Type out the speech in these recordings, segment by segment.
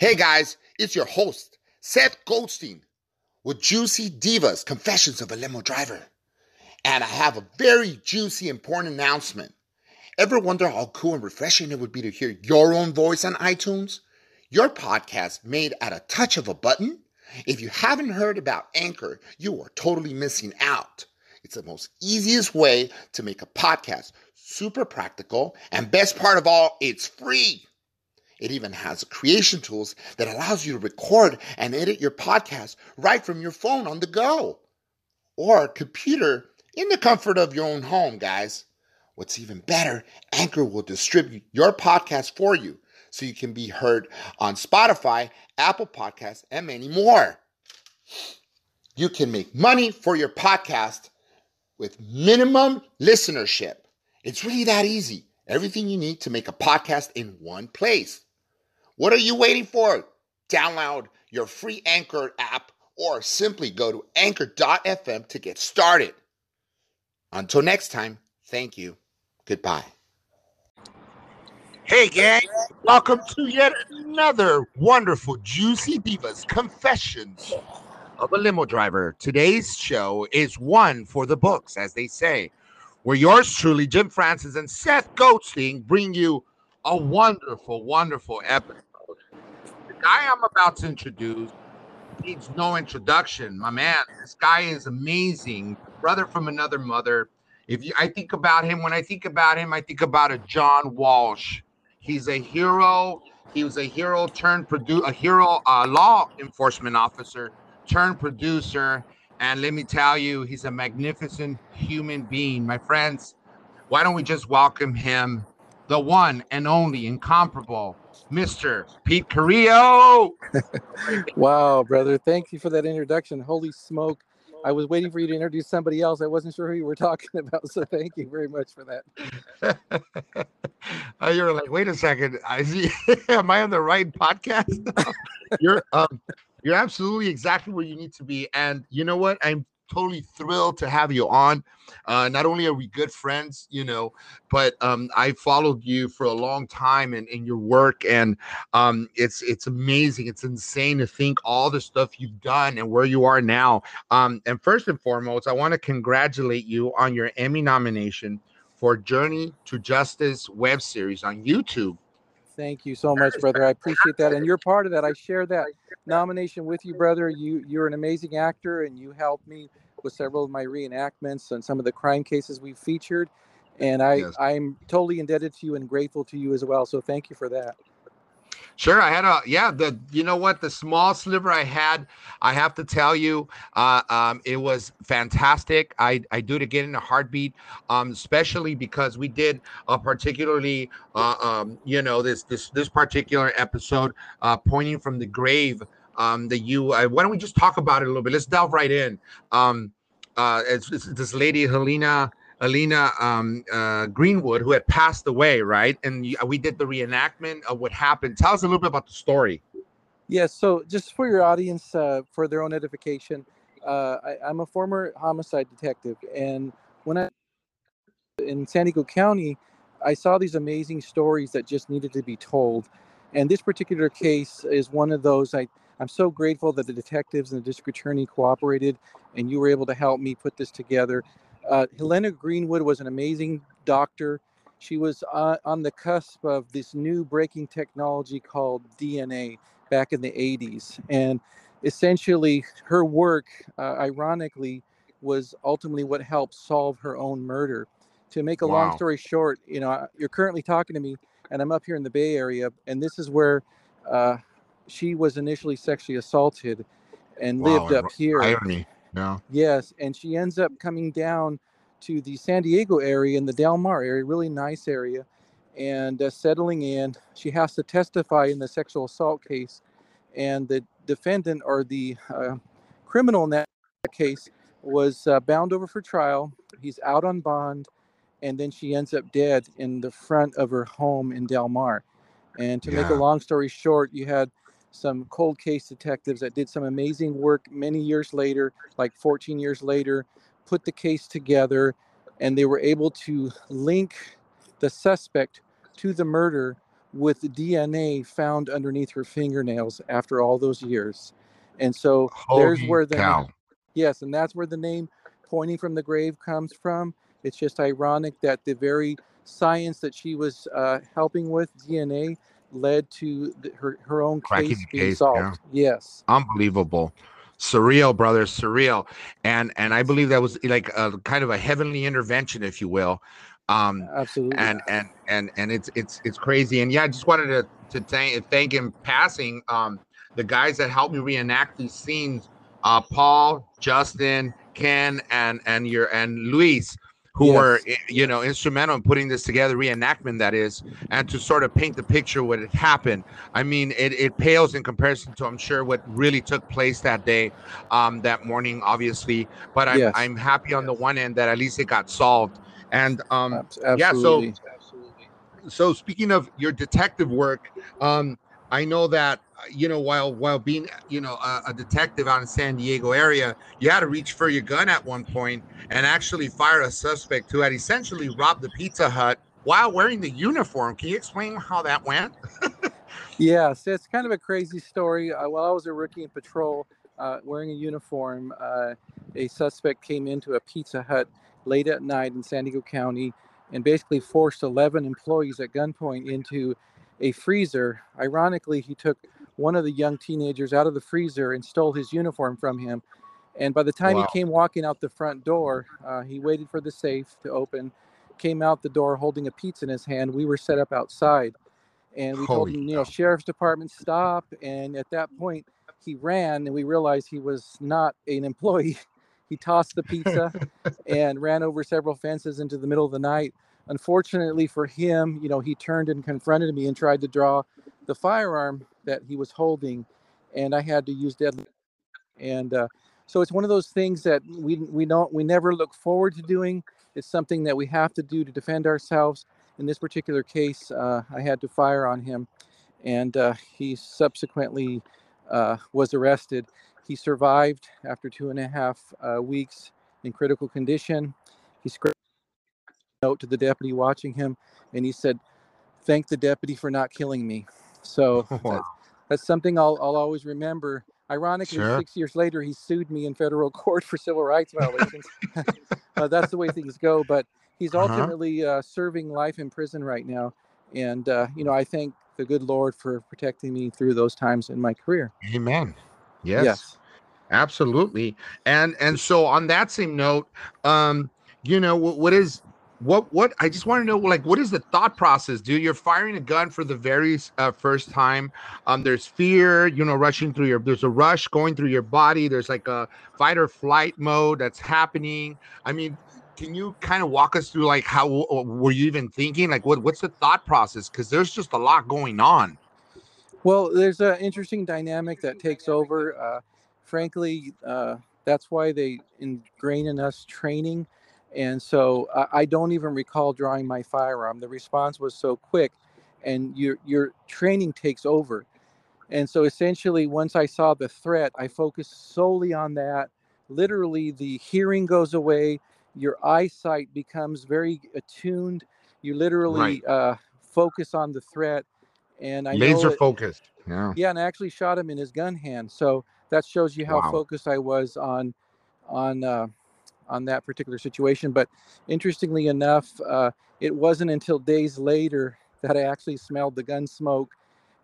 Hey guys, it's your host, Seth Goldstein, with Juicy Divas Confessions of a Limo Driver. And I have a very juicy, important announcement. Ever wonder how cool and refreshing it would be to hear your own voice on iTunes? Your podcast made at a touch of a button? If you haven't heard about Anchor, you are totally missing out. It's the most easiest way to make a podcast, super practical, and best part of all, it's free. It even has creation tools that allows you to record and edit your podcast right from your phone on the go or computer in the comfort of your own home, guys. What's even better, Anchor will distribute your podcast for you so you can be heard on Spotify, Apple Podcasts, and many more. You can make money for your podcast with minimum listenership. It's really that easy. Everything you need to make a podcast in one place. What are you waiting for? Download your free Anchor app or simply go to anchor.fm to get started. Until next time, thank you. Goodbye. Hey, gang. Welcome to yet another wonderful Juicy Divas Confessions of a Limo Driver. Today's show is one for the books, as they say, where yours truly, Jim Francis and Seth Goldstein, bring you a wonderful, wonderful episode guy I'm about to introduce needs no introduction. My man, this guy is amazing. Brother from another mother. If you, I think about him, when I think about him, I think about a John Walsh. He's a hero. He was a hero turned produce, a hero uh, law enforcement officer turned producer. And let me tell you, he's a magnificent human being. My friends, why don't we just welcome him, the one and only incomparable Mr. Pete Carrillo. wow, brother. Thank you for that introduction. Holy smoke. I was waiting for you to introduce somebody else. I wasn't sure who you were talking about. So thank you very much for that. uh, you're like, wait a second. I see. Am I on the right podcast? you're um, you're absolutely exactly where you need to be. And you know what? I'm totally thrilled to have you on. Uh, not only are we good friends, you know, but um, I followed you for a long time and in, in, your work, and um, it's it's amazing. It's insane to think all the stuff you've done and where you are now. Um, and first and foremost, I want to congratulate you on your Emmy nomination for Journey to Justice web series on YouTube. Thank you so much, brother. I appreciate that, and you're part of that. I share that nomination with you, brother. You you're an amazing actor, and you helped me with several of my reenactments and some of the crime cases we've featured. And I yes. I'm totally indebted to you and grateful to you as well. So thank you for that. Sure, I had a yeah. The you know what the small sliver I had, I have to tell you, uh, um, it was fantastic. I I do it again in a heartbeat, um, especially because we did a particularly, uh, um, you know, this this this particular episode, uh, pointing from the grave. Um, that you. Uh, why don't we just talk about it a little bit? Let's delve right in. Um, uh, it's, it's this lady Helena Alina um, uh, Greenwood, who had passed away, right? And we did the reenactment of what happened. Tell us a little bit about the story. Yes. so, just for your audience, uh, for their own edification, uh, I, am a former homicide detective, and when I in San Diego County, I saw these amazing stories that just needed to be told. And this particular case is one of those. I I'm so grateful that the detectives and the district attorney cooperated, and you were able to help me put this together. Uh, Helena Greenwood was an amazing doctor. She was uh, on the cusp of this new breaking technology called DNA back in the 80s. And essentially, her work, uh, ironically, was ultimately what helped solve her own murder. To make a wow. long story short, you know, you're currently talking to me, and I'm up here in the Bay Area, and this is where uh, she was initially sexually assaulted and wow, lived up here. Irony. No. Yes, and she ends up coming down to the San Diego area in the Del Mar area, really nice area, and uh, settling in. She has to testify in the sexual assault case, and the defendant or the uh, criminal in that case was uh, bound over for trial. He's out on bond, and then she ends up dead in the front of her home in Del Mar. And to yeah. make a long story short, you had some cold case detectives that did some amazing work many years later, like 14 years later, put the case together, and they were able to link the suspect to the murder with DNA found underneath her fingernails after all those years. And so Holy there's where the yes, and that's where the name pointing from the grave comes from. It's just ironic that the very science that she was uh, helping with DNA led to the, her her own Cracking case being case, solved. yeah. Yes, unbelievable. Surreal brother surreal. And and i believe that was like a kind of a heavenly intervention if you will. Um absolutely. and and and and it's it's it's crazy. And yeah i just wanted to to thank thank in passing um the guys that helped me reenact these scenes. Uh paul justin ken and and your and luis who Yes. were you know instrumental in putting this together reenactment that is and to sort of paint the picture what had happened i mean it, it pales in comparison to i'm sure what really took place that day um that morning obviously but i'm Yes. i'm happy on the one end that at least it got solved and um Abs- yeah, so- absolutely. so speaking of your detective work um i know that you know while while being you know a, a detective out in san diego area you had to reach for your gun at one point and actually fire a suspect who had essentially robbed the pizza hut while wearing the uniform can you explain how that went Yes, it's kind of a crazy story. Uh, while I was a rookie in patrol, uh, wearing a uniform, uh, a suspect came into a Pizza Hut late at night in San Diego County and basically forced 11 employees at gunpoint into a freezer. Ironically, he took one of the young teenagers out of the freezer and stole his uniform from him. And by the time Wow. he came walking out the front door, uh, he waited for the safe to open, came out the door holding a pizza in his hand. We were set up outside and we told him, you know, sheriff's department stop. And at that point, he ran, and we realized he was not an employee. he tossed the pizza and ran over several fences into the middle of the night. Unfortunately for him, you know, he turned and confronted me and tried to draw the firearm that he was holding, and I had to use deadly. And uh, so it's one of those things that we we don't we never look forward to doing. It's something that we have to do to defend ourselves in this particular case, uh, I had to fire on him, and uh, he subsequently uh, was arrested. He survived after two and a half uh, weeks in critical condition. He scribbled a note to the deputy watching him, and he said, "Thank the deputy for not killing me." So Wow. that, that's something I'll, I'll always remember. Ironically, Sure. six years later, he sued me in federal court for civil rights violations. uh, that's the way things go. But he's Uh-huh. ultimately uh, serving life in prison right now, and uh, you know I thank the good Lord for protecting me through those times in my career. amen yes. absolutely and and so on that same note um you know what, what is what what i just want to know like what is the thought process dude? You're firing a gun for the very uh, first time. Um there's fear you know rushing through your there's a rush going through your body. There's like a fight or flight mode that's happening. I mean can you kind of walk us through like how were you even thinking? Like what what's the thought process? Because there's just a lot going on. Well, there's an interesting dynamic that takes over. Uh, frankly, uh, that's why they ingrain in us training. And so I, I don't even recall drawing my firearm. The response was so quick, and your your training takes over. And so essentially, once I saw the threat, I focused solely on that. Literally, the hearing goes away. Your eyesight becomes very attuned. You literally uh, focus on the threat. And I laser it- focused yeah yeah, and I actually shot him in his gun hand. So that shows you how Wow. focused I was on on uh, on that particular situation. But interestingly enough, uh, it wasn't until days later that I actually smelled the gun smoke,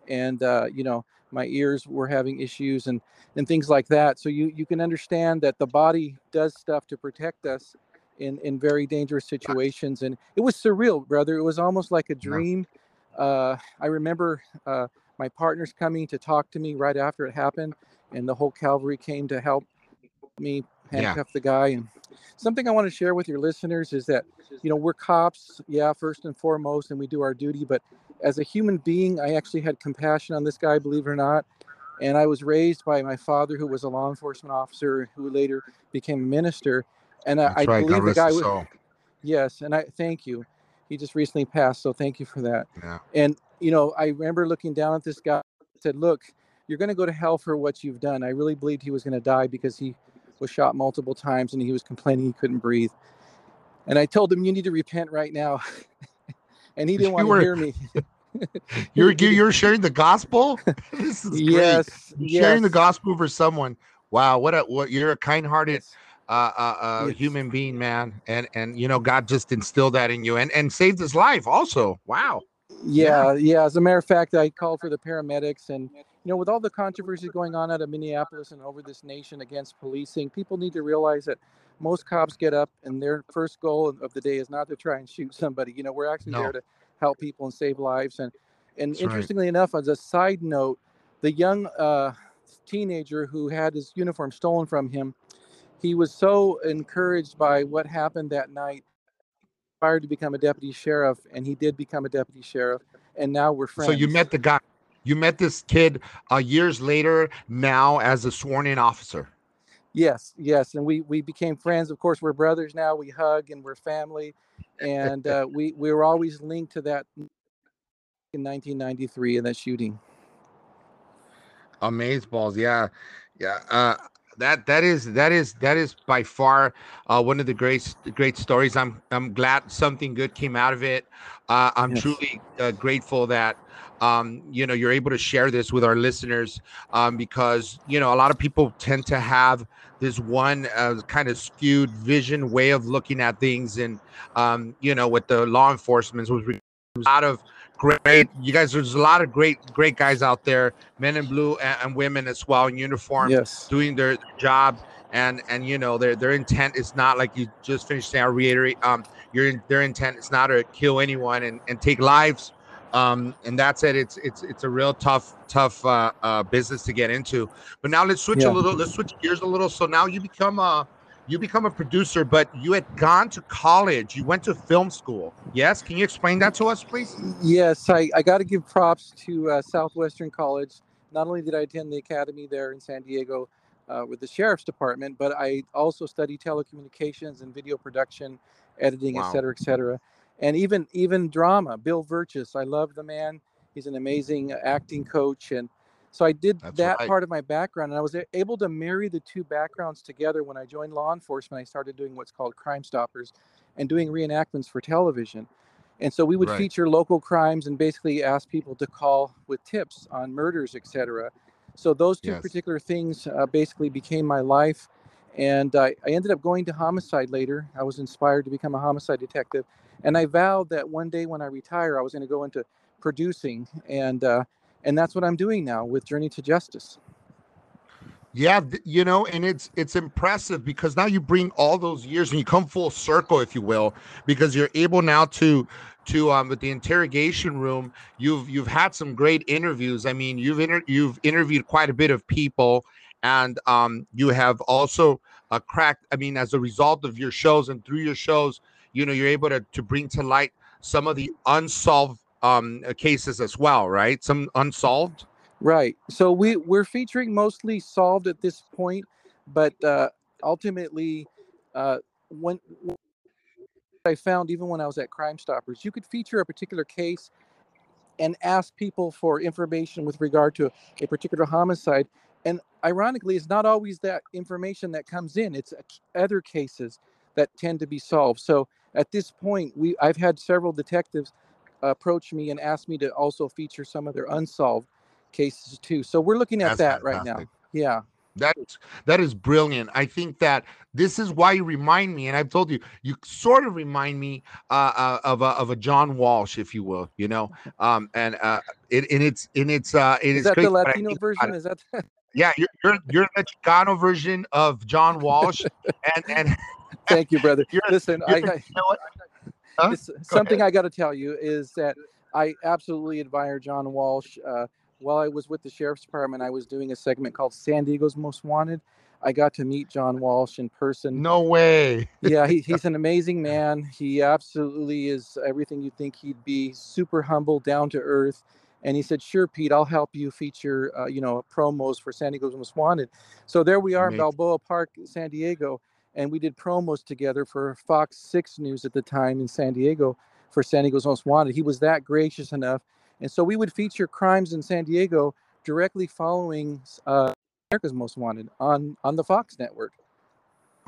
and uh, you know my ears were having issues and and things like that. So you you can understand that the body does stuff to protect us in in very dangerous situations, and it was surreal, brother. It was almost like a dream. Uh, I remember. Uh, my partners coming to talk to me right after it happened, and the whole cavalry came to help me Yeah. handcuff the guy. And something I want to share with your listeners is that you know we're cops, yeah, first and foremost, and we do our duty. But as a human being, I actually had compassion on this guy, believe it or not. And I was raised by my father, who was a law enforcement officer, who later became a minister. And I, That's I right. God believe the guy was soul. yes, and I thank you. He just recently passed, so thank you for that. Yeah. And you know, I remember looking down at this guy. Said, "Look, you're going to go to hell for what you've done." I really believed he was going to die because he was shot multiple times and he was complaining he couldn't breathe. And I told him, "You need to repent right now." and he didn't want were- to hear me. you're you're sharing the gospel. this is great. Yes, yes. sharing the gospel for someone. Wow, what a what you're a kind-hearted uh, uh, uh yes. human being, man, and and you know God just instilled that in you and and saved his life also. Wow. Yeah, yeah. yeah. As a matter of fact, I called for the paramedics, and you know, with all the controversy going on out of Minneapolis and over this nation against policing, people need to realize that most cops get up and their first goal of the day is not to try and shoot somebody. You know, we're actually no. there to help people and save lives. And and That's interestingly right. enough, as a side note, the young uh, teenager who had his uniform stolen from him, he was so encouraged by what happened that night, aspired to become a deputy sheriff, and he did become a deputy sheriff. And now we're friends. So you met the guy. You met this kid uh, years later. Now as a sworn-in officer. Yes, yes, and we we became friends. Of course, we're brothers now. We hug and we're family, and uh, we we were always linked to that in 1993 in that shooting. Amaze balls, yeah, yeah. Uh, that that is that is that is by far uh, one of the great great stories. I'm I'm glad something good came out of it. Uh, I'm yes. truly uh, grateful that um, you know you're able to share this with our listeners um, because you know a lot of people tend to have this one uh, kind of skewed vision way of looking at things and um, you know with the law enforcement was a lot of great you guys there's a lot of great great guys out there men in blue and, and women as well in uniform yes. doing their job and and you know their their intent is not like you just finished saying i reiterate um your their intent is not to kill anyone and, and take lives um, and that's it. It's it's it's a real tough tough uh, uh, business to get into. But now let's switch yeah. a little. Let's switch gears a little. So now you become a you become a producer, but you had gone to college. You went to film school. Yes, can you explain that to us, please? Yes, I, I got to give props to uh, Southwestern College. Not only did I attend the academy there in San Diego uh, with the sheriff's department, but I also studied telecommunications and video production, editing, wow. et cetera, et cetera and even even drama. Bill Virtus, I love the man. He's an amazing acting coach, and so I did That's that right. part of my background, and I was able to marry the two backgrounds together. When I joined law enforcement, I started doing what's called Crime Stoppers, and doing reenactments for television. And so we would right. feature local crimes and basically ask people to call with tips on murders, etc. So those two yes. particular things uh, basically became my life. And I, I ended up going to homicide later. I was inspired to become a homicide detective and I vowed that one day when I retire, I was going to go into producing, and uh, and that's what I'm doing now with Journey to Justice. Yeah, you know, and it's it's impressive because now you bring all those years and you come full circle, if you will, because you're able now to to um with the interrogation room. You've you've had some great interviews. I mean, you've inter- you've interviewed quite a bit of people, and um you have also uh, cracked. I mean, as a result of your shows and through your shows, you know you're able to to bring to light some of the unsolved um, uh, cases as well, right? Some unsolved. Right. So we we're featuring mostly solved at this point, but uh, ultimately, uh, when I found even when I was at Crime Stoppers, you could feature a particular case and ask people for information with regard to a particular homicide. And ironically, it's not always that information that comes in; it's other cases that tend to be solved. So at this point, we I've had several detectives approach me and ask me to also feature some of their unsolved cases too. So we're looking at That's that fantastic. right now. Yeah. That's that is brilliant. I think that this is why you remind me, and I've told you, you sort of remind me uh, uh, of a of a John Walsh, if you will, you know. Um, and uh, it and it's in its uh, it is, is that the Latino version? Is that? yeah, you're you're you're the Chicano version of John Walsh, and and Thank you, brother. You're, Listen, you're, I, I, you know huh? something ahead. I got to tell you is that I absolutely admire John Walsh. Uh, while I was with the sheriff's department, I was doing a segment called San Diego's Most Wanted. I got to meet John Walsh in person. No way. yeah, he, he's an amazing man. He absolutely is everything you think he'd be. Super humble, down to earth. And he said, "Sure, Pete, I'll help you feature, uh, you know, promos for San Diego's Most Wanted." So there we are, in Balboa Park, San Diego and we did promos together for Fox 6 News at the time in San Diego for San Diego's Most Wanted. He was that gracious enough. And so we would feature crimes in San Diego directly following uh, America's Most Wanted on, on the Fox network.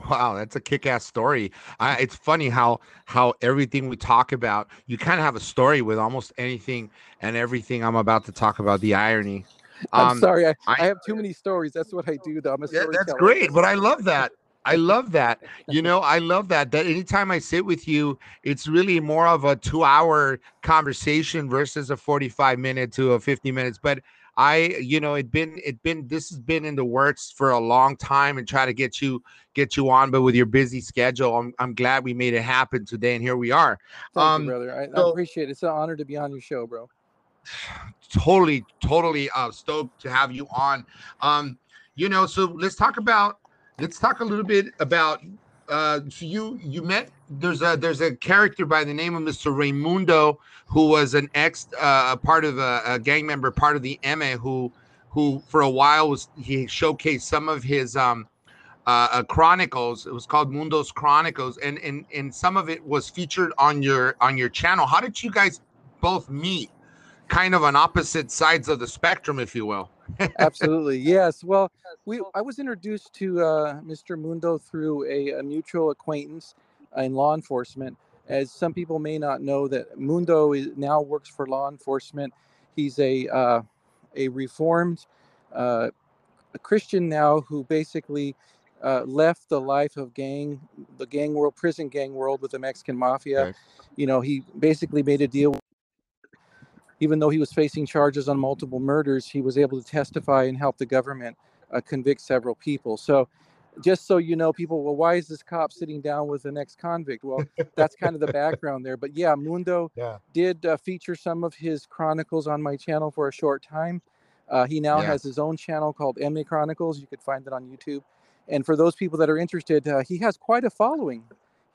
Wow, that's a kick-ass story. I, it's funny how how everything we talk about, you kind of have a story with almost anything and everything I'm about to talk about. The irony. I'm um, sorry, I, I, I, have too many stories. That's what I do. Though I'm a yeah, that's great, but I love that. I love that. You know, I love that. That anytime I sit with you, it's really more of a two-hour conversation versus a 45 minute to a 50 minutes. But I, you know, it been it been this has been in the works for a long time and try to get you get you on, but with your busy schedule, I'm I'm glad we made it happen today, and here we are. Thank um, you, brother. I, so, I appreciate it. It's an honor to be on your show, bro. Totally, totally uh, stoked to have you on. Um, you know, so let's talk about let's talk a little bit about uh, so you you met there's a there's a character by the name of Mr. Raimundo who was an ex uh, part of a, a, gang member, part of the MA, who who for a while was he showcased some of his um uh, uh, chronicles. It was called Mundo's Chronicles, and and and some of it was featured on your on your channel. How did you guys both meet? Kind of on opposite sides of the spectrum, if you will. Absolutely, yes. Well, we I was introduced to uh, Mr. Mundo through a, a mutual acquaintance in law enforcement. As some people may not know, that Mundo is, now works for law enforcement. He's a uh, a reformed uh, a Christian now who basically uh, left the life of gang, the gang world, prison gang world with the Mexican mafia. Okay. You know, he basically made a deal even though he was facing charges on multiple murders, he was able to testify and help the government uh, convict several people. So, just so you know, people, well, why is this cop sitting down with the next convict? Well, that's kind of the background there. But yeah, Mundo yeah. did uh, feature some of his chronicles on my channel for a short time. Uh, he now has his own channel called MA Chronicles. You could find it on YouTube. And for those people that are interested, uh, he has quite a following.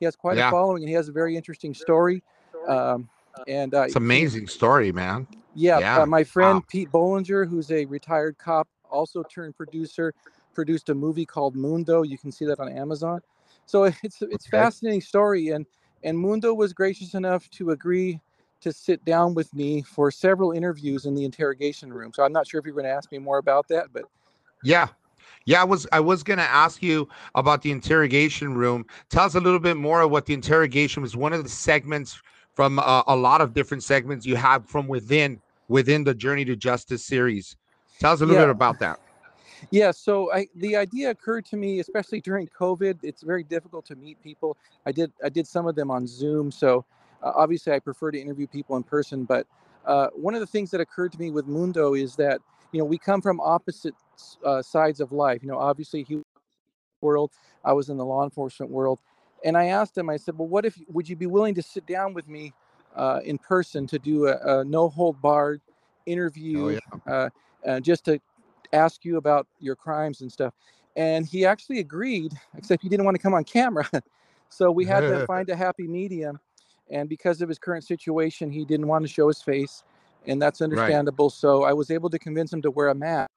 He has quite yeah. a following, and he has a very interesting story. Um, and uh, it's amazing story, man. Yeah, yeah. Uh, my friend wow. Pete Bollinger, who's a retired cop, also turned producer, produced a movie called Mundo. You can see that on Amazon. So it's it's okay. fascinating story, and and Mundo was gracious enough to agree to sit down with me for several interviews in the interrogation room. So I'm not sure if you're going to ask me more about that, but yeah, yeah, I was I was gonna ask you about the interrogation room. Tell us a little bit more of what the interrogation was. One of the segments from uh, a lot of different segments you have from within within the Journey to Justice series. Tell us a little yeah. bit about that. Yeah, so I the idea occurred to me, especially during COVID. It's very difficult to meet people. I did I did some of them on Zoom, so uh, obviously I prefer to interview people in person. But uh, one of the things that occurred to me with Mundo is that you know we come from opposite uh, sides of life. You know, obviously he world, I was in the law enforcement world, and I asked him, I said, well, what if, would you be willing to sit down with me uh, in person to do a, a no hold barred interview, oh, yeah. uh, uh, just to ask you about your crimes and stuff? And he actually agreed, except he didn't want to come on camera. so we had to find a happy medium. And because of his current situation, he didn't want to show his face. And that's understandable. Right. So I was able to convince him to wear a mask.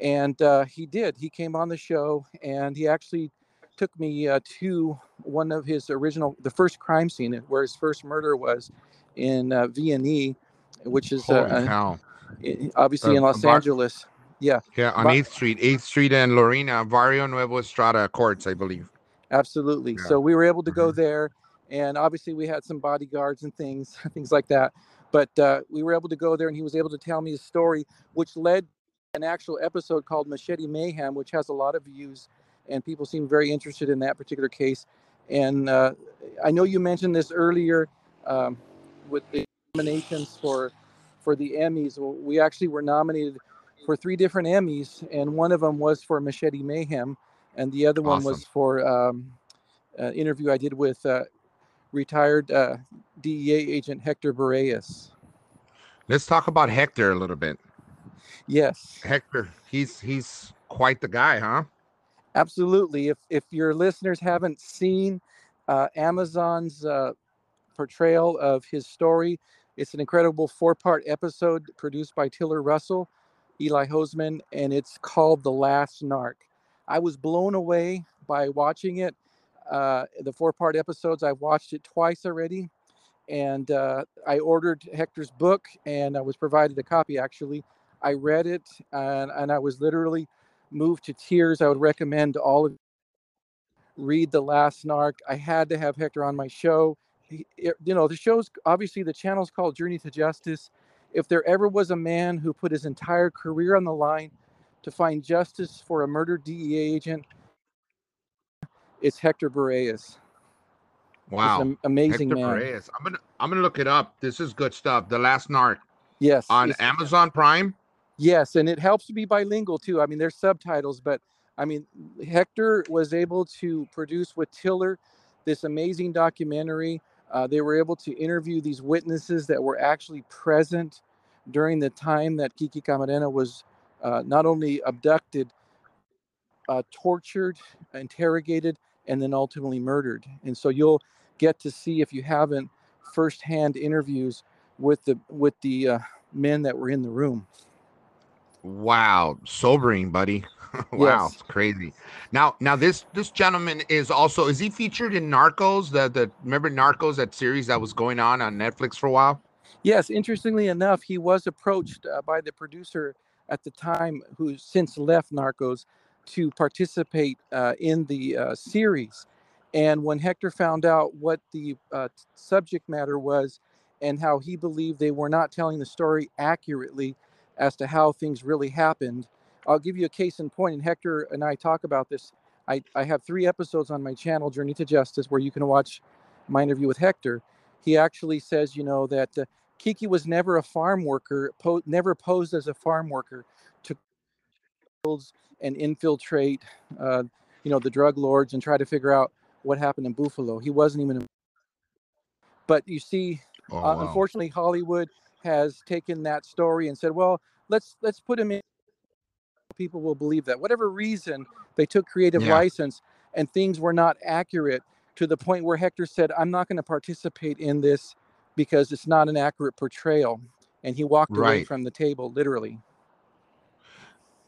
And uh, he did. He came on the show and he actually took me uh, to one of his original, the first crime scene where his first murder was in uh, V&E, which is uh, obviously in Los Bar- Angeles. Yeah. Yeah, on Eighth Street, Eighth Street and Lorena, Barrio Nuevo Estrada Courts, I believe. Absolutely. Yeah. So we were able to go mm-hmm. there, and obviously we had some bodyguards and things, things like that. But uh, we were able to go there, and he was able to tell me a story, which led an actual episode called Machete Mayhem, which has a lot of views and people seem very interested in that particular case. And uh, I know you mentioned this earlier um, with the nominations for for the Emmys. Well, we actually were nominated for three different Emmys, and one of them was for Machete Mayhem, and the other awesome. one was for um, an interview I did with uh, retired uh, DEA agent Hector Berrellez. Let's talk about Hector a little bit. Yes, Hector. He's he's quite the guy, huh? Absolutely. If if your listeners haven't seen uh, Amazon's uh, portrayal of his story, it's an incredible four-part episode produced by Tiller Russell, Eli Hosman, and it's called The Last Narc. I was blown away by watching it. Uh, the four-part episodes, I've watched it twice already, and uh, I ordered Hector's book, and I was provided a copy. Actually, I read it, and, and I was literally moved to tears. I would recommend all of read The Last Narc. I had to have Hector on my show. He, it, you know, the show's obviously the channel's called Journey to Justice. If there ever was a man who put his entire career on the line to find justice for a murdered DEA agent, it's Hector Berrellez. Wow, amazing Hector man. Berrellez. I'm gonna I'm gonna look it up. This is good stuff. The Last Narc Yes, on Amazon Prime. Yes, and it helps to be bilingual too. I mean, there's subtitles, but I mean, Hector was able to produce with Tiller this amazing documentary. Uh, they were able to interview these witnesses that were actually present during the time that Kiki Camarena was uh, not only abducted, uh, tortured, interrogated, and then ultimately murdered. And so you'll get to see, if you haven't, firsthand interviews with the with the uh, men that were in the room. Wow, sobering, buddy. wow, Yes. it's crazy. Now, now this this gentleman is also is he featured in Narcos? The the remember Narcos that series that was going on on Netflix for a while. Yes, interestingly enough, he was approached uh, by the producer at the time, who since left Narcos, to participate uh, in the uh, series. And when Hector found out what the uh, subject matter was and how he believed they were not telling the story accurately as to how things really happened, I'll give you a case in point. And Hector and I talk about this. I, I have three episodes on my channel, Journey to Justice, where you can watch my interview with Hector. He actually says, you know, that uh, Kiki was never a farm worker, po- never posed as a farm worker to fields and infiltrate, uh, you know, the drug lords and try to figure out what happened in Buffalo. He wasn't even. A- but you see, Oh, uh, wow. unfortunately, Hollywood has taken that story and said, "Well, let's let's put him in." People will believe that. Whatever reason, they took creative Yeah. license, and things were not accurate to the point where Hector said, "I'm not going to participate in this because it's not an accurate portrayal," and he walked away from the table, literally.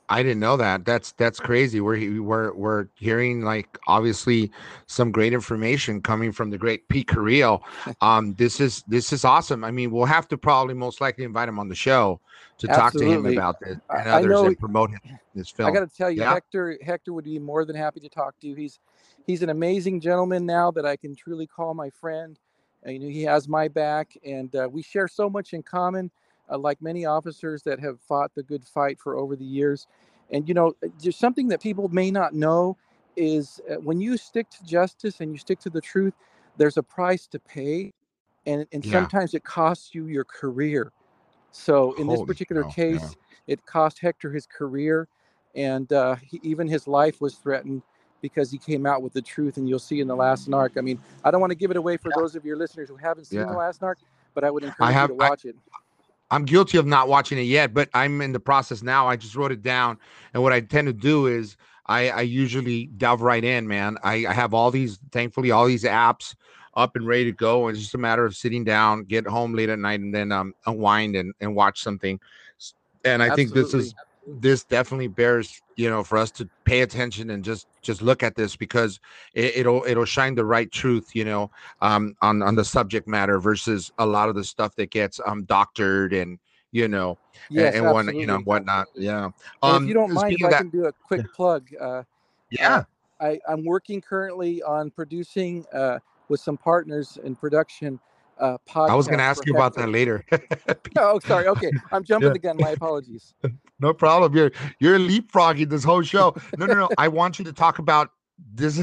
I didn't know that. That's that's crazy. We're we're we're hearing like obviously some great information coming from the great Pete Carrillo. Um, this is this is awesome. I mean, we'll have to probably most likely invite him on the show to talk to him about this and I others know- and promote his, this film. I got to tell you, Yeah. Hector Hector would be more than happy to talk to you. He's he's an amazing gentleman now that I can truly call my friend. You know, he has my back, and uh, we share so much in common. Uh, like many officers that have fought the good fight for over the years, and you know, uh, there's something that people may not know is uh, when you stick to justice and you stick to the truth, there's a price to pay, and and Yeah. sometimes it costs you your career. So in this Holy particular cow, yeah. case, it cost Hector his career, and uh, he, even his life was threatened because he came out with the truth. And you'll see in the last narc. I mean, I don't want to give it away for those of your listeners who haven't seen Yeah. the last narc, but I would encourage have- you to I- watch it. I'm guilty of not watching it yet, but I'm in the process now. I just wrote it down, and what I tend to do is I, I usually delve right in, man. I, I have all these, thankfully, all these apps up and ready to go. And it's just a matter of sitting down, get home late at night, and then um unwind and, and watch something. And I think this is this definitely bears, you know, for us to pay attention and just just look at this because it, it'll it'll shine the right truth, you know, um on on the subject matter versus a lot of the stuff that gets um doctored and you know Yes, and, and what you know whatnot. Yeah. And if you don't mind, I that, can do a quick plug. Uh, yeah. I, I'm working currently on producing uh, with some partners in production. Uh, podcast I was going to ask you about that later. Oh, sorry. Okay, I'm jumping Yeah. the gun. My apologies. no problem. You're you're leapfrogging this whole show. No, no, no. I want you to talk about this.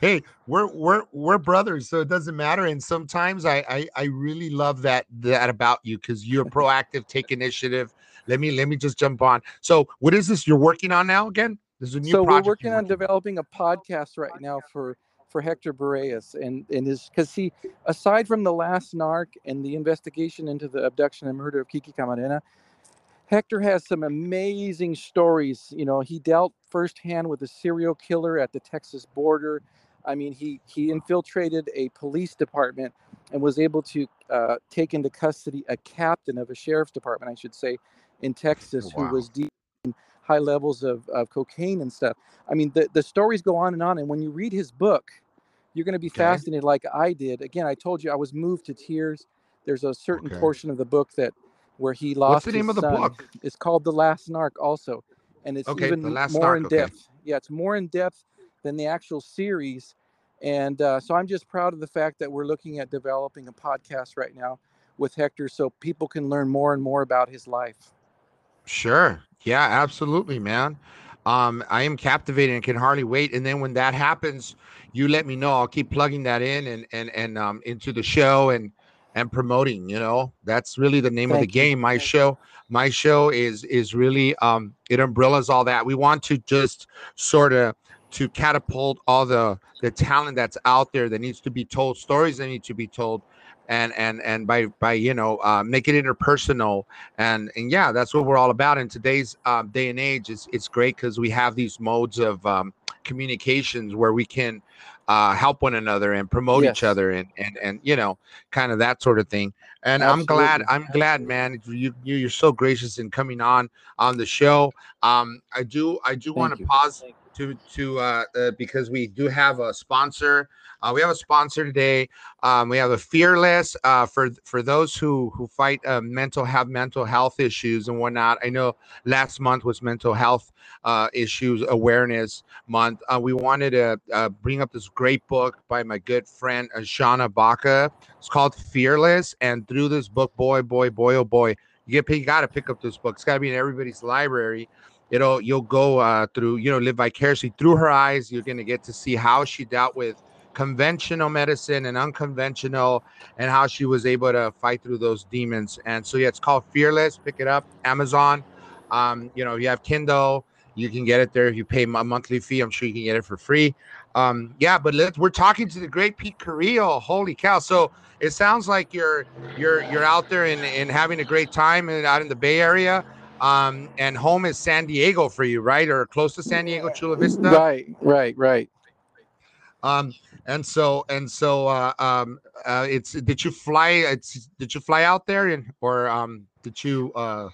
Hey, we're we're we're brothers, so it doesn't matter. And sometimes I I, I really love that that about you because you're proactive, take initiative. Let me let me just jump on. So, what is this you're working on now again? This is a new so we're working on developing a podcast right now for for Hector Berrellez, and and his because he aside from the last narc and the investigation into the abduction and murder of Kiki Camarena, Hector has some amazing stories. You know, he dealt firsthand with a serial killer at the Texas border. I mean, he he infiltrated a police department and was able to uh, take into custody a captain of a sheriff's department, I should say, in Texas, Wow. who was deep in high levels of, of cocaine and stuff. I mean, the, the stories go on and on. And when you read his book, you're going to be Okay. fascinated like I did. Again, I told you I was moved to tears. There's a certain Okay. portion of the book that where he lost. What's the name of the son. book? It's called The Last Narc, also, and it's Okay, even more Narc, in depth. Yeah, it's more in depth than the actual series. And uh, so I'm just proud of the fact that we're looking at developing a podcast right now with Hector so people can learn more and more about his life. Sure. Yeah, absolutely, man. Um, I am captivated and can hardly wait. And then when that happens, you let me know. I'll keep plugging that in and and and um into the show and and promoting. You know, that's really the name Thank of the game. My show, my show is is really um it umbrellas all that. We want to just sort of to catapult all the the talent that's out there that needs to be told, stories that need to be told, and and and by by you know uh, make it interpersonal and and yeah that's what we're all about. In today's uh, day and age it's it's great because we have these modes of um, communications where we can uh, help one another and promote yes. each other and and and you know kind of that sort of thing. And Absolutely. i'm glad i'm glad man you, you you're so gracious in coming on on the show. Um i do i do want to pause to to uh, uh, because we do have a sponsor. Uh, we have a sponsor today. Um, we have a fearless uh, for for those who who fight uh, mental have mental health issues and whatnot. I know last month was mental health uh, issues awareness month. Uh, we wanted to uh, bring up this great book by my good friend uh, Shauna Baca. It's called Fearless, and through this book, boy, boy, boy, oh boy, you get you got to pick up this book. It's got to be in everybody's library it'll you'll go uh, through you know live vicariously through her eyes. You're going to get to see how she dealt with conventional medicine and unconventional and how she was able to fight through those demons. And so yeah it's called fearless. Pick it up amazon. Um, you know if you have kindle you can get it there. If you pay a monthly fee i'm sure you can get it for free. Um, yeah but let, we're talking to the great pete carrillo. Holy cow. So it sounds like you're you're you're out there and, and having a great time and out in the bay area um, and home is San Diego for you, right? Or close to San Diego, Chula Vista. Right, right, right. Um, and so and so, uh, um, uh, it's did you fly? It's did you fly out there, and or um, did you? Uh...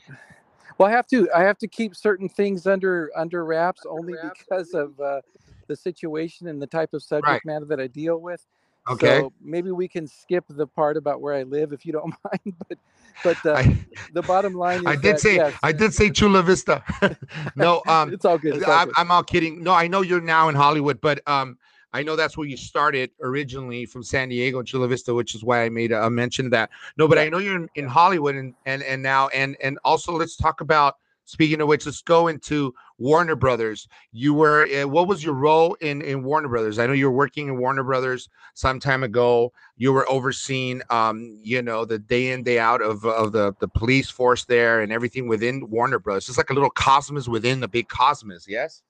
Well, I have to. I have to keep certain things under under wraps only because of uh, the situation and the type of subject right. matter that I deal with. Okay. So maybe we can skip the part about where I live if you don't mind. But but uh, I, the bottom line I did that, say yes. I did say Chula Vista. no, um it's all good. It's all I'm, good. I'm all kidding. No, I know you're now in Hollywood, but um I know that's where you started originally from San Diego and Chula Vista, which is why I made a, a mention of that. No, but. I know you're in, in Hollywood and and and now and and also let's talk about Speaking of which, let's go into Warner Brothers. You were uh, what was your role in in Warner Brothers? I know you were working in Warner Brothers some time ago. You were overseeing, um, you know, the day in day out of of the the police force there and everything within Warner Brothers. It's like a little cosmos within the big cosmos. Yes.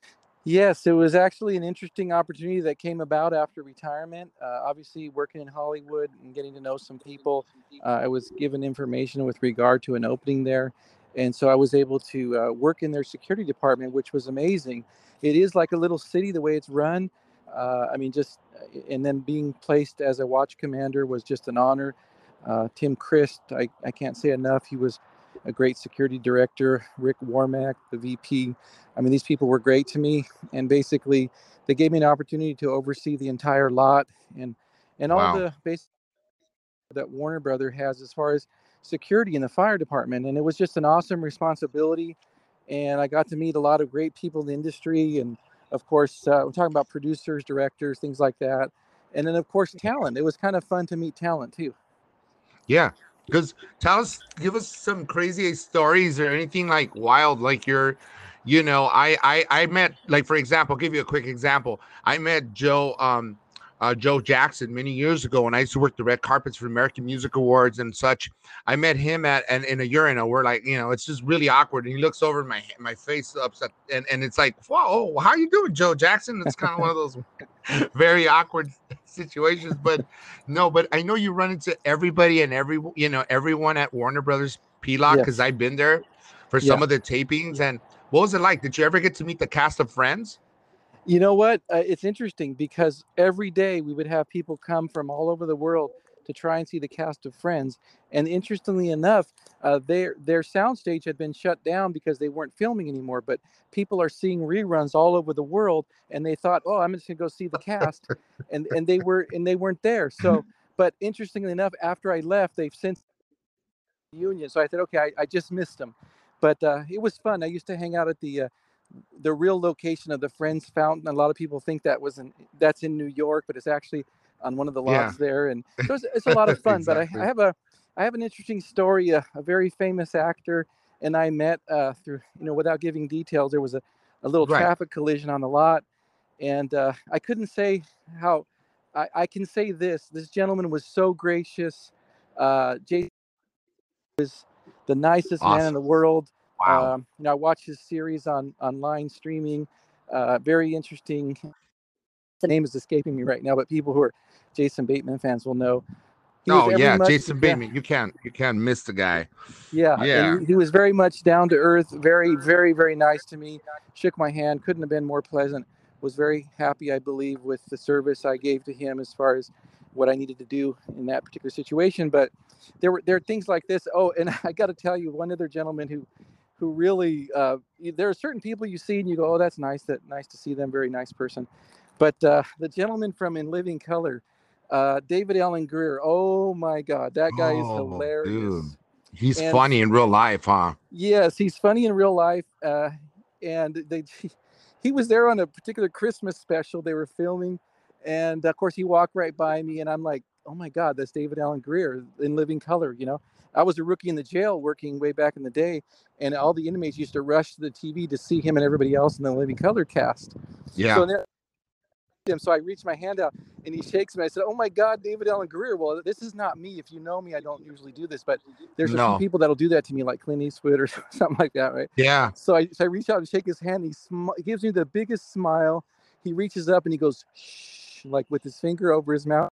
Yes, it was actually an interesting opportunity that came about after retirement. Uh, obviously, working in Hollywood and getting to know some people, uh, I was given information with regard to an opening there and so I was able to uh, work in their security department, which was amazing. It is like a little city the way it's run. Uh, I mean, just uh, and then being placed as a watch commander was just an honor. Uh, Tim Christ, I, I can't say enough. He was a great security director. Rick Warmack, the VP. I mean, these people were great to me, and basically, they gave me an opportunity to oversee the entire lot and and all wow. the basic that Warner Brother has as far as security in the fire department. And it was just an awesome responsibility. And I got to meet a lot of great people in the industry. And of course, uh, we're talking about producers, directors, things like that. And then, of course, talent. It was kind of fun to meet talent too. Yeah. Because tell us, give us some crazy stories or anything like wild, like you're, you know, I, I, I met, like, for example, I'll give you a quick example. I met Joe, um, uh, Joe Jackson many years ago when I used to work the red carpets for American Music Awards and such. I met him at and in a urinal. We're like, you know, it's just really awkward. And he looks over my my face upset, and and it's like, whoa, how you doing, Joe Jackson? It's kind of one of those very awkward situations. But no, but I know you run into everybody and every you know everyone at Warner Brothers PLOC because yes. I've been there for some of the tapings. And what was it like? Did you ever get to meet the cast of Friends? You know what? Uh, it's interesting because every day we would have people come from all over the world to try and see the cast of Friends. And interestingly enough, uh, their their soundstage had been shut down because they weren't filming anymore. But people are seeing reruns all over the world, and they thought, "Oh, I'm just gonna go see the cast," and and they were and they weren't there. So, but interestingly enough, after I left, they've since union. So I said, "Okay, I, I just missed them," but uh, it was fun. I used to hang out at the uh, the real location of the Friends Fountain. A lot of people think that was in that's in New York, but it's actually on one of the lots yeah. there, and so it's, it's, a lot of fun. exactly. But I, I, have a I have an interesting story. A, a very famous actor and I met uh, through you know without giving details. There was a, a little right. traffic collision on the lot, and uh, I couldn't say how. I, I can say this: this gentleman was so gracious. Uh, Jason was the nicest awesome. man in the world. Wow. Um, you know, I watched his series on online streaming. Uh, very interesting. The name is escaping me right now, but people who are Jason Bateman fans will know. He oh yeah, much, Jason Bateman. Yeah. You can't you can't miss the guy. Yeah, yeah. He, he, was very much down to earth, very very very nice to me. Shook my hand, couldn't have been more pleasant. Was very happy, I believe, with the service I gave to him as far as what I needed to do in that particular situation. But there were there are things like this. Oh, and I got to tell you, one other gentleman who who really uh, there are certain people you see and you go, oh, that's nice. That nice to see them. Very nice person. But uh, the gentleman from In Living Color uh, David Alan Grier. Oh my God, that guy oh, is hilarious. Dude. He's and, funny in real life, huh? Yes, he's funny in real life. Uh, and they, he, was there on a particular Christmas special they were filming, and of course he walked right by me, and I'm like, oh my God, that's David Alan Grier in Living Color. You know, I was a rookie in the jail working way back in the day, and all the inmates used to rush to the TV to see him and everybody else in the Living Color cast. Yeah. So him. So I reached my hand out and he shakes me. I said, Oh my God, David Alan Grier. Well, this is not me. If you know me, I don't usually do this, but there's no. some people that'll do that to me, like Clint Eastwood or something like that, right? Yeah. So I, so I reach out and shake his hand. He, sm- he gives me the biggest smile. He reaches up and he goes, Shh, like with his finger over his mouth.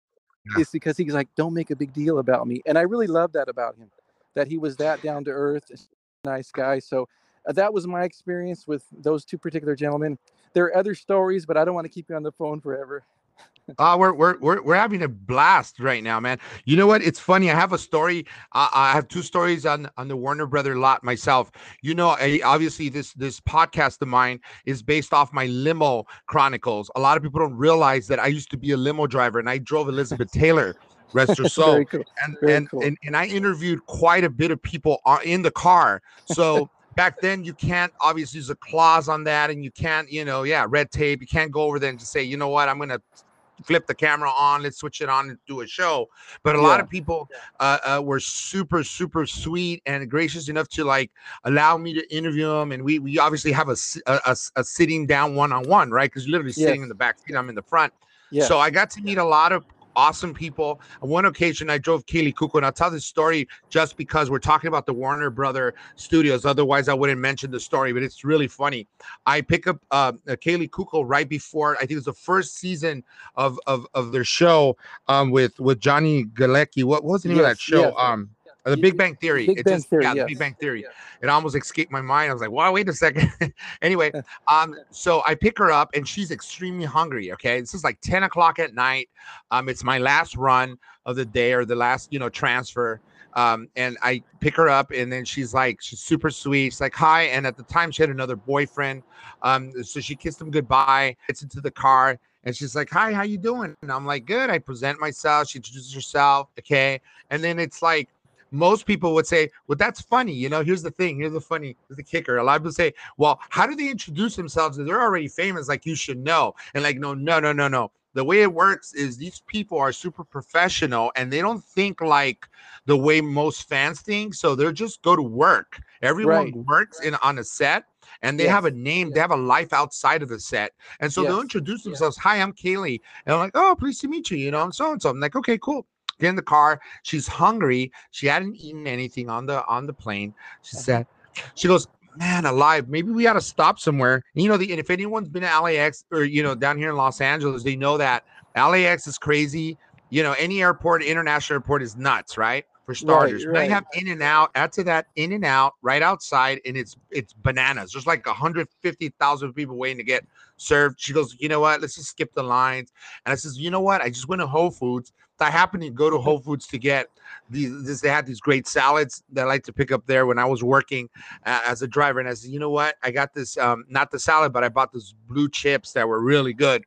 Yeah. It's because he's like, Don't make a big deal about me. And I really love that about him, that he was that down to earth, nice guy. So uh, that was my experience with those two particular gentlemen there are other stories, but I don't want to keep you on the phone forever. Uh, we're, we're we're we're having a blast right now, man. You know what? It's funny. I have a story. Uh, I have two stories on on the Warner Brother lot myself. You know, I, obviously this this podcast of mine is based off my limo chronicles. A lot of people don't realize that I used to be a limo driver and I drove Elizabeth Taylor. Rest her soul. Cool. And, and, cool. and and I interviewed quite a bit of people in the car. So back then you can't obviously use a clause on that and you can't you know yeah red tape you can't go over there and just say you know what i'm gonna flip the camera on let's switch it on and do a show but a yeah. lot of people uh, uh, were super super sweet and gracious enough to like allow me to interview them and we we obviously have a a, a sitting down one-on-one right because you're literally yes. sitting in the back seat i'm in the front yeah. So I got to meet a lot of awesome people. On one occasion, I drove Kaley Cuoco, and I'll tell this story just because we're talking about the Warner Brother Studios. Otherwise, I wouldn't mention the story, but it's really funny. I pick up uh, Kaley Cuoco right before I think it was the first season of of, of their show um, with with Johnny Galecki. What, what was the name yes, of that show? Yes. Um, the Big Bang Theory. Big it Bang just, Theory, yeah, yes. the Big Bang Theory. Yeah. It almost escaped my mind. I was like, "Wow, wait a second. anyway, um, so I pick her up and she's extremely hungry. Okay, this is like 10 o'clock at night. Um, it's my last run of the day or the last, you know, transfer. Um, and I pick her up, and then she's like, she's super sweet. She's like, hi. And at the time, she had another boyfriend. Um, so she kissed him goodbye, gets into the car, and she's like, hi, how you doing? And I'm like, good. I present myself. She introduces herself. Okay. And then it's like, most people would say, well, that's funny. You know, here's the thing. Here's the funny, here's the kicker. A lot of people say, well, how do they introduce themselves? If they're already famous. Like you should know. And like, no, no, no, no, no. The way it works is these people are super professional and they don't think like the way most fans think. So they're just go to work. Everyone right. works in on a set and they yes. have a name, they have a life outside of the set. And so yes. they'll introduce themselves. Hi, I'm Kaley. And I'm like, oh, pleased to meet you. You know, I'm so and so. I'm like, okay, cool get in the car. She's hungry. She hadn't eaten anything on the on the plane. She uh-huh. said, she goes, man alive maybe we got to stop somewhere you know the, and if anyone's been to lax or you know down here in los angeles they know that lax is crazy you know any airport international airport is nuts right for starters right, right. they have in and out add to that in and out right outside and it's it's bananas there's like 150000 people waiting to get served she goes you know what let's just skip the lines and i says you know what i just went to whole foods I happened to go to Whole Foods to get these. This, they had these great salads that I like to pick up there when I was working uh, as a driver. And I said, you know what? I got this, um, not the salad, but I bought those blue chips that were really good.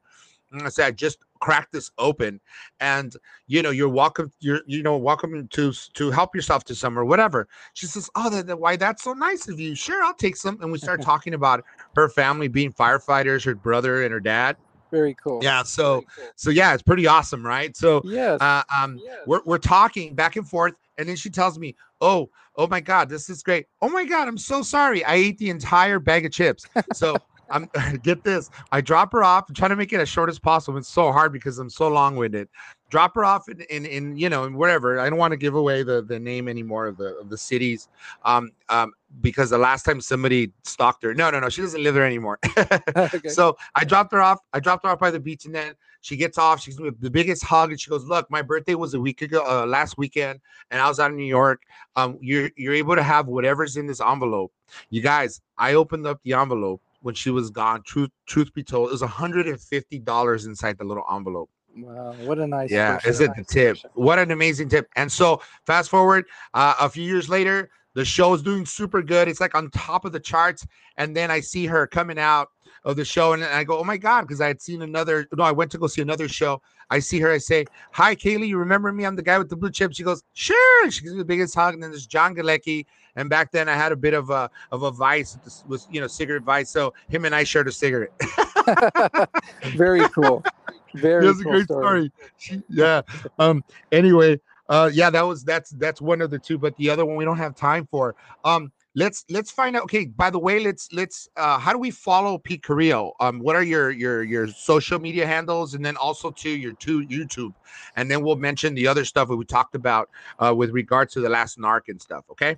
And I said, I just crack this open and you know you're welcome you're you know welcome to to help yourself to some or whatever she says oh that, that, why that's so nice of you sure i'll take some and we start talking about her family being firefighters her brother and her dad very cool. Yeah so cool. so yeah it's pretty awesome right? So yeah uh, um yes. we're, we're talking back and forth and then she tells me oh oh my god this is great. Oh my god i'm so sorry. I ate the entire bag of chips. So I'm get this. I drop her off. I'm trying to make it as short as possible. It's so hard because I'm so long-winded. Drop her off in, in, in you know, wherever. I don't want to give away the, the name anymore of the of the cities. Um, um, because the last time somebody stalked her. No, no, no, she doesn't live there anymore. okay. So I dropped her off. I dropped her off by the beach, and then she gets off. She's the biggest hug, and she goes, "Look, my birthday was a week ago, uh, last weekend, and I was out in New York. Um, you're you're able to have whatever's in this envelope. You guys, I opened up the envelope when she was gone. Truth, truth be told, it was $150 inside the little envelope. Wow, what a nice yeah! Is it the tip? What an amazing tip! And so, fast forward uh, a few years later, the show is doing super good. It's like on top of the charts, and then I see her coming out of the show, and I go, "Oh my god!" Because I had seen another. No, I went to go see another show. I see her. I say, "Hi, Kaley. You remember me? I'm the guy with the blue chip." She goes, "Sure." She gives me the biggest hug, and then there's John Galecki and back then I had a bit of a of a vice was you know cigarette vice. So him and I shared a cigarette. Very cool. Very That's cool a great story. story. yeah. Um. Anyway. Uh. Yeah. That was that's that's one of the two, but the other one we don't have time for. Um let's let's find out okay by the way let's let's uh how do we follow pete carrillo um what are your your your social media handles and then also to your to youtube and then we'll mention the other stuff that we talked about uh with regards to the last narc and stuff okay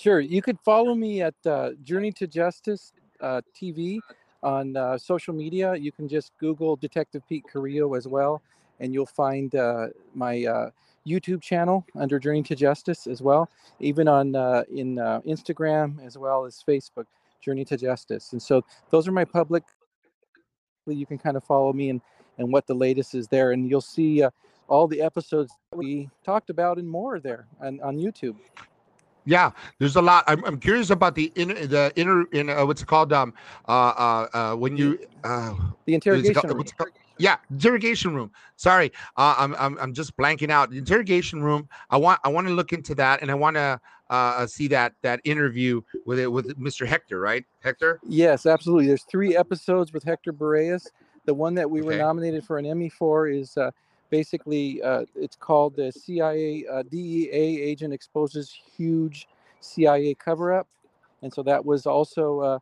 Sure. You could follow me at uh, Journey to Justice uh, TV on uh, social media. You can just Google Detective Pete Carrillo as well, and you'll find uh, my uh, YouTube channel under Journey to Justice as well, even on uh, in Instagram as well as Facebook, Journey to Justice. And so those are my public. You can kind of follow me and and what the latest is there, and you'll see all the episodes we talked about and more there on, on YouTube. Yeah, there's a lot. I'm, I'm curious about the inner the inner in uh, what's it called um uh uh, uh when you uh the interrogation room. Yeah, interrogation room. Sorry, uh, I'm, I'm I'm just blanking out. The interrogation room. I want I want to look into that, and I want to uh, see that that interview with it with Mr. Hector, right? Hector. Yes, absolutely. There's three episodes with Hector Berrellez. The one that we okay. were nominated for an Emmy for is uh, basically uh, it's called the CIA uh, DEA agent exposes huge CIA cover up, and so that was also uh,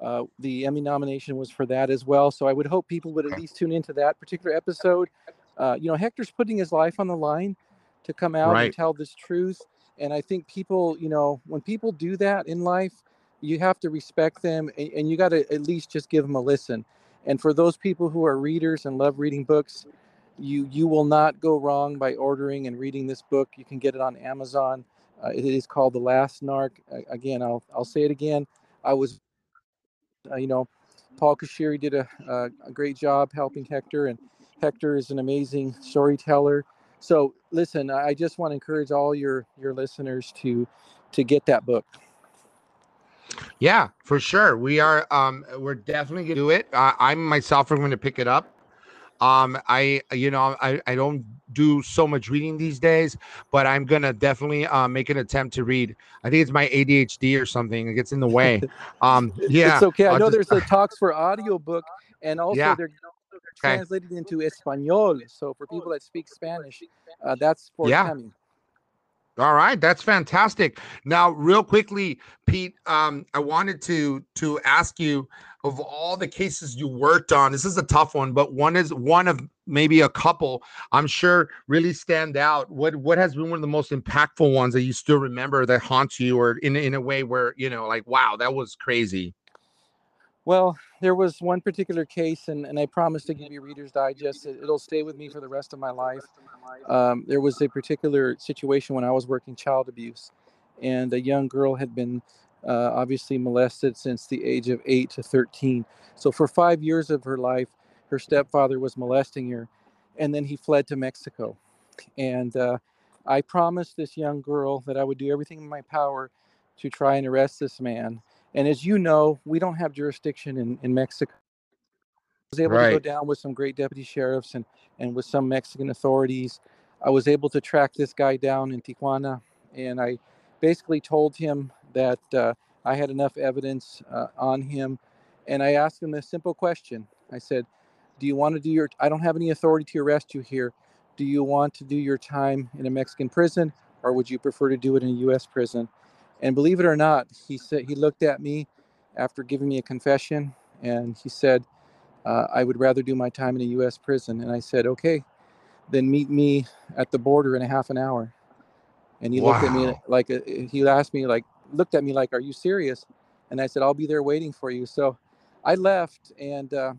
uh, the Emmy nomination was for that as well. So I would hope people would at least tune into that particular episode. Uh, you know, Hector's putting his life on the line to come out right. and tell this truth, and I think people, you know, when people do that in life, you have to respect them, and, and you got to at least just give them a listen. And for those people who are readers and love reading books, you you will not go wrong by ordering and reading this book. You can get it on Amazon. Uh, it is called The Last Narc. Again, I'll I'll say it again. I was, uh, you know, Paul Kashiri did a, a great job helping Hector, and Hector is an amazing storyteller. So listen, I just want to encourage all your your listeners to to get that book. Yeah, for sure. We are um we're definitely gonna do it. Uh, I myself are going to pick it up. Um, I you know I, I don't do so much reading these days, but I'm gonna definitely uh, make an attempt to read. I think it's my ADHD or something. It gets in the way. Um, yeah, it's okay. I know just, there's the talks for audiobook, and also yeah. they're okay. translated into Espanol. So for people that speak Spanish, uh, that's forthcoming. Yeah. All right, that's fantastic. Now, real quickly, Pete, um, I wanted to to ask you of all the cases you worked on. This is a tough one, but one is one of maybe a couple. I'm sure really stand out. What what has been one of the most impactful ones that you still remember that haunts you, or in in a way where you know, like, wow, that was crazy. Well, there was one particular case, and, and I promise to give you Reader's Digest. It, will stay with me for the rest of my life. Um, there was a particular situation when I was working child abuse, and a young girl had been uh, obviously molested since the age of 8 to 13. So, for five years of her life, her stepfather was molesting her, and then he fled to Mexico. And uh, I promised this young girl that I would do everything in my power to try and arrest this man and as you know, we don't have jurisdiction in, in Mexico. I was able to go down with some great deputy sheriffs and and with some Mexican authorities. I was able to track this guy down in Tijuana, and I basically told him that uh, I had enough evidence uh, on him, and I asked him a simple question. I said, "Do you want to do your? I don't have any authority to arrest you here. Do you want to do your time in a Mexican prison, or would you prefer to do it in a U.S. prison?" And believe it or not, he said he looked at me after giving me a confession, and he said, uh, "I would rather do my time in a U.S. prison." And I said, "Okay, then meet me at the border in a half an hour." And he looked at me like a, he asked me like looked at me like, "Are you serious?" And I said, "I'll be there waiting for you." So I left, and uh,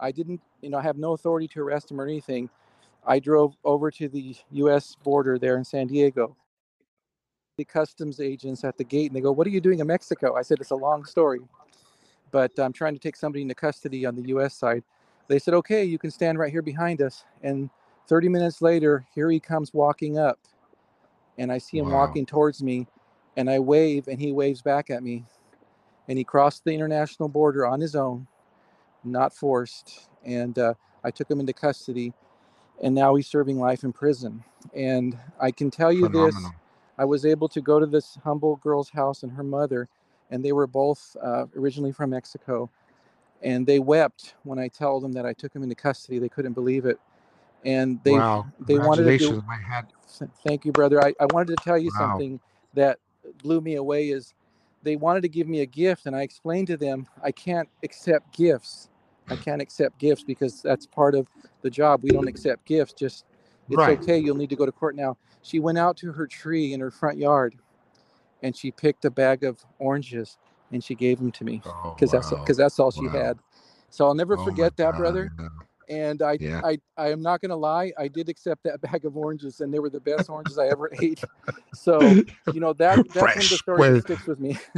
I didn't, you know, I have no authority to arrest him or anything. I drove over to the U.S. border there in San Diego. The customs agents at the gate, and they go, "What are you doing in Mexico?" I said, "It's a long story, but I'm trying to take somebody into custody on the U.S. side." They said, "Okay, you can stand right here behind us." And 30 minutes later, here he comes walking up, and I see him Wow. walking towards me, and I wave, and he waves back at me, and he crossed the international border on his own, not forced, and uh, I took him into custody, and now he's serving life in prison. And I can tell you this: Phenomenal. I was able to go to this humble girl's house and her mother, and they were both uh, originally from Mexico, and they wept when I told them that I took them into custody. They couldn't believe it, and they wow. they wanted to do. My hat. Thank you, brother. I, I wanted to tell you Wow. something that blew me away is they wanted to give me a gift and I explained to them I can't accept gifts. I can't accept gifts because that's part of the job. We don't accept gifts. Just it's Right. okay. You'll need to go to court now. She went out to her tree in her front yard and she picked a bag of oranges and she gave them to me Oh, because that's because that's all she Wow. had. So I'll never Oh, forget that, God. brother and I, Yeah. I I am not gonna lie, I did accept that bag of oranges, and they were the best oranges I ever ate. So you know that that's of the stories sticks with me.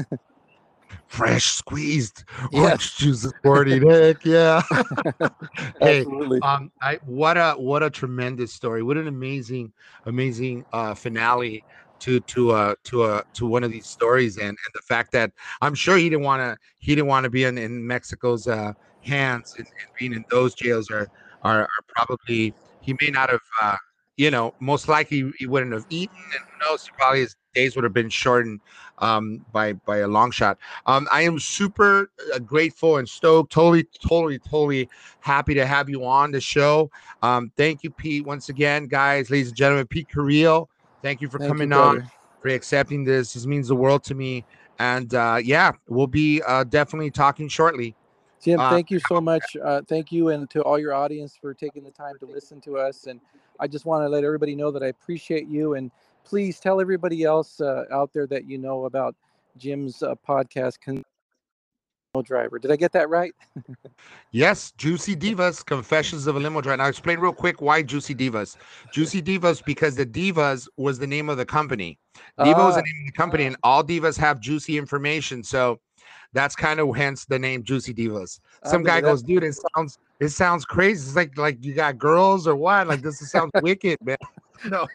Fresh squeezed Yes. orange juice this morning. Heck yeah. hey, Absolutely. um, I what a what a tremendous story. What an amazing, amazing uh finale to to uh to uh to one of these stories and, and the fact that I'm sure he didn't want to he didn't want to be in, in Mexico's uh hands and, and being in those jails are are, are probably he may not have uh you know most likely he wouldn't have eaten and who knows probably his days would have been shortened um by by a long shot. Um i am super uh, grateful and stoked totally totally totally happy to have you on the show. Um thank you pete once again guys ladies and gentlemen pete carrillo thank you for Thank you, coming on brother. for accepting this. This means the world to me and uh yeah we'll be uh definitely talking shortly Jim, uh, thank you so much. Uh, thank you, and to all your audience for taking the time to listen to us. And I just want to let everybody know that I appreciate you. And please tell everybody else uh, out there that you know about Jim's uh, podcast, Con- Driver. Did I get that right? Yes, Juicy Divas, Confessions of a Limo Driver. Now, explain real quick why Juicy Divas. Juicy Divas because the Divas was the name of the company. Diva was the Ah, name of the company, and all divas have juicy information. So that's kind of hence the name Juicy Divas. Some guy goes, dude, it sounds it sounds crazy. It's like like you got girls or what? Like this sounds wicked, man. No,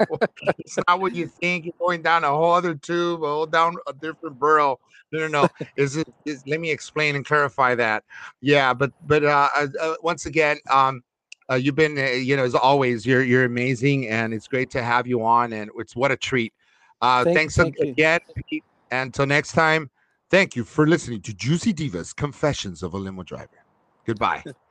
it's not what you think. You're going down a whole other tube, a whole down a different burrow. No, no, no. Is it? Is, let me explain and clarify that. Yeah, but but uh, uh, uh, once again, um, uh, you've been, uh, you know, as always, you're you're amazing, and it's great to have you on, and it's what a treat. Uh, Thank- thanks thank again, Pete. Until next time, thank you for listening to Juicy Divas Confessions of a Limo Driver. Goodbye.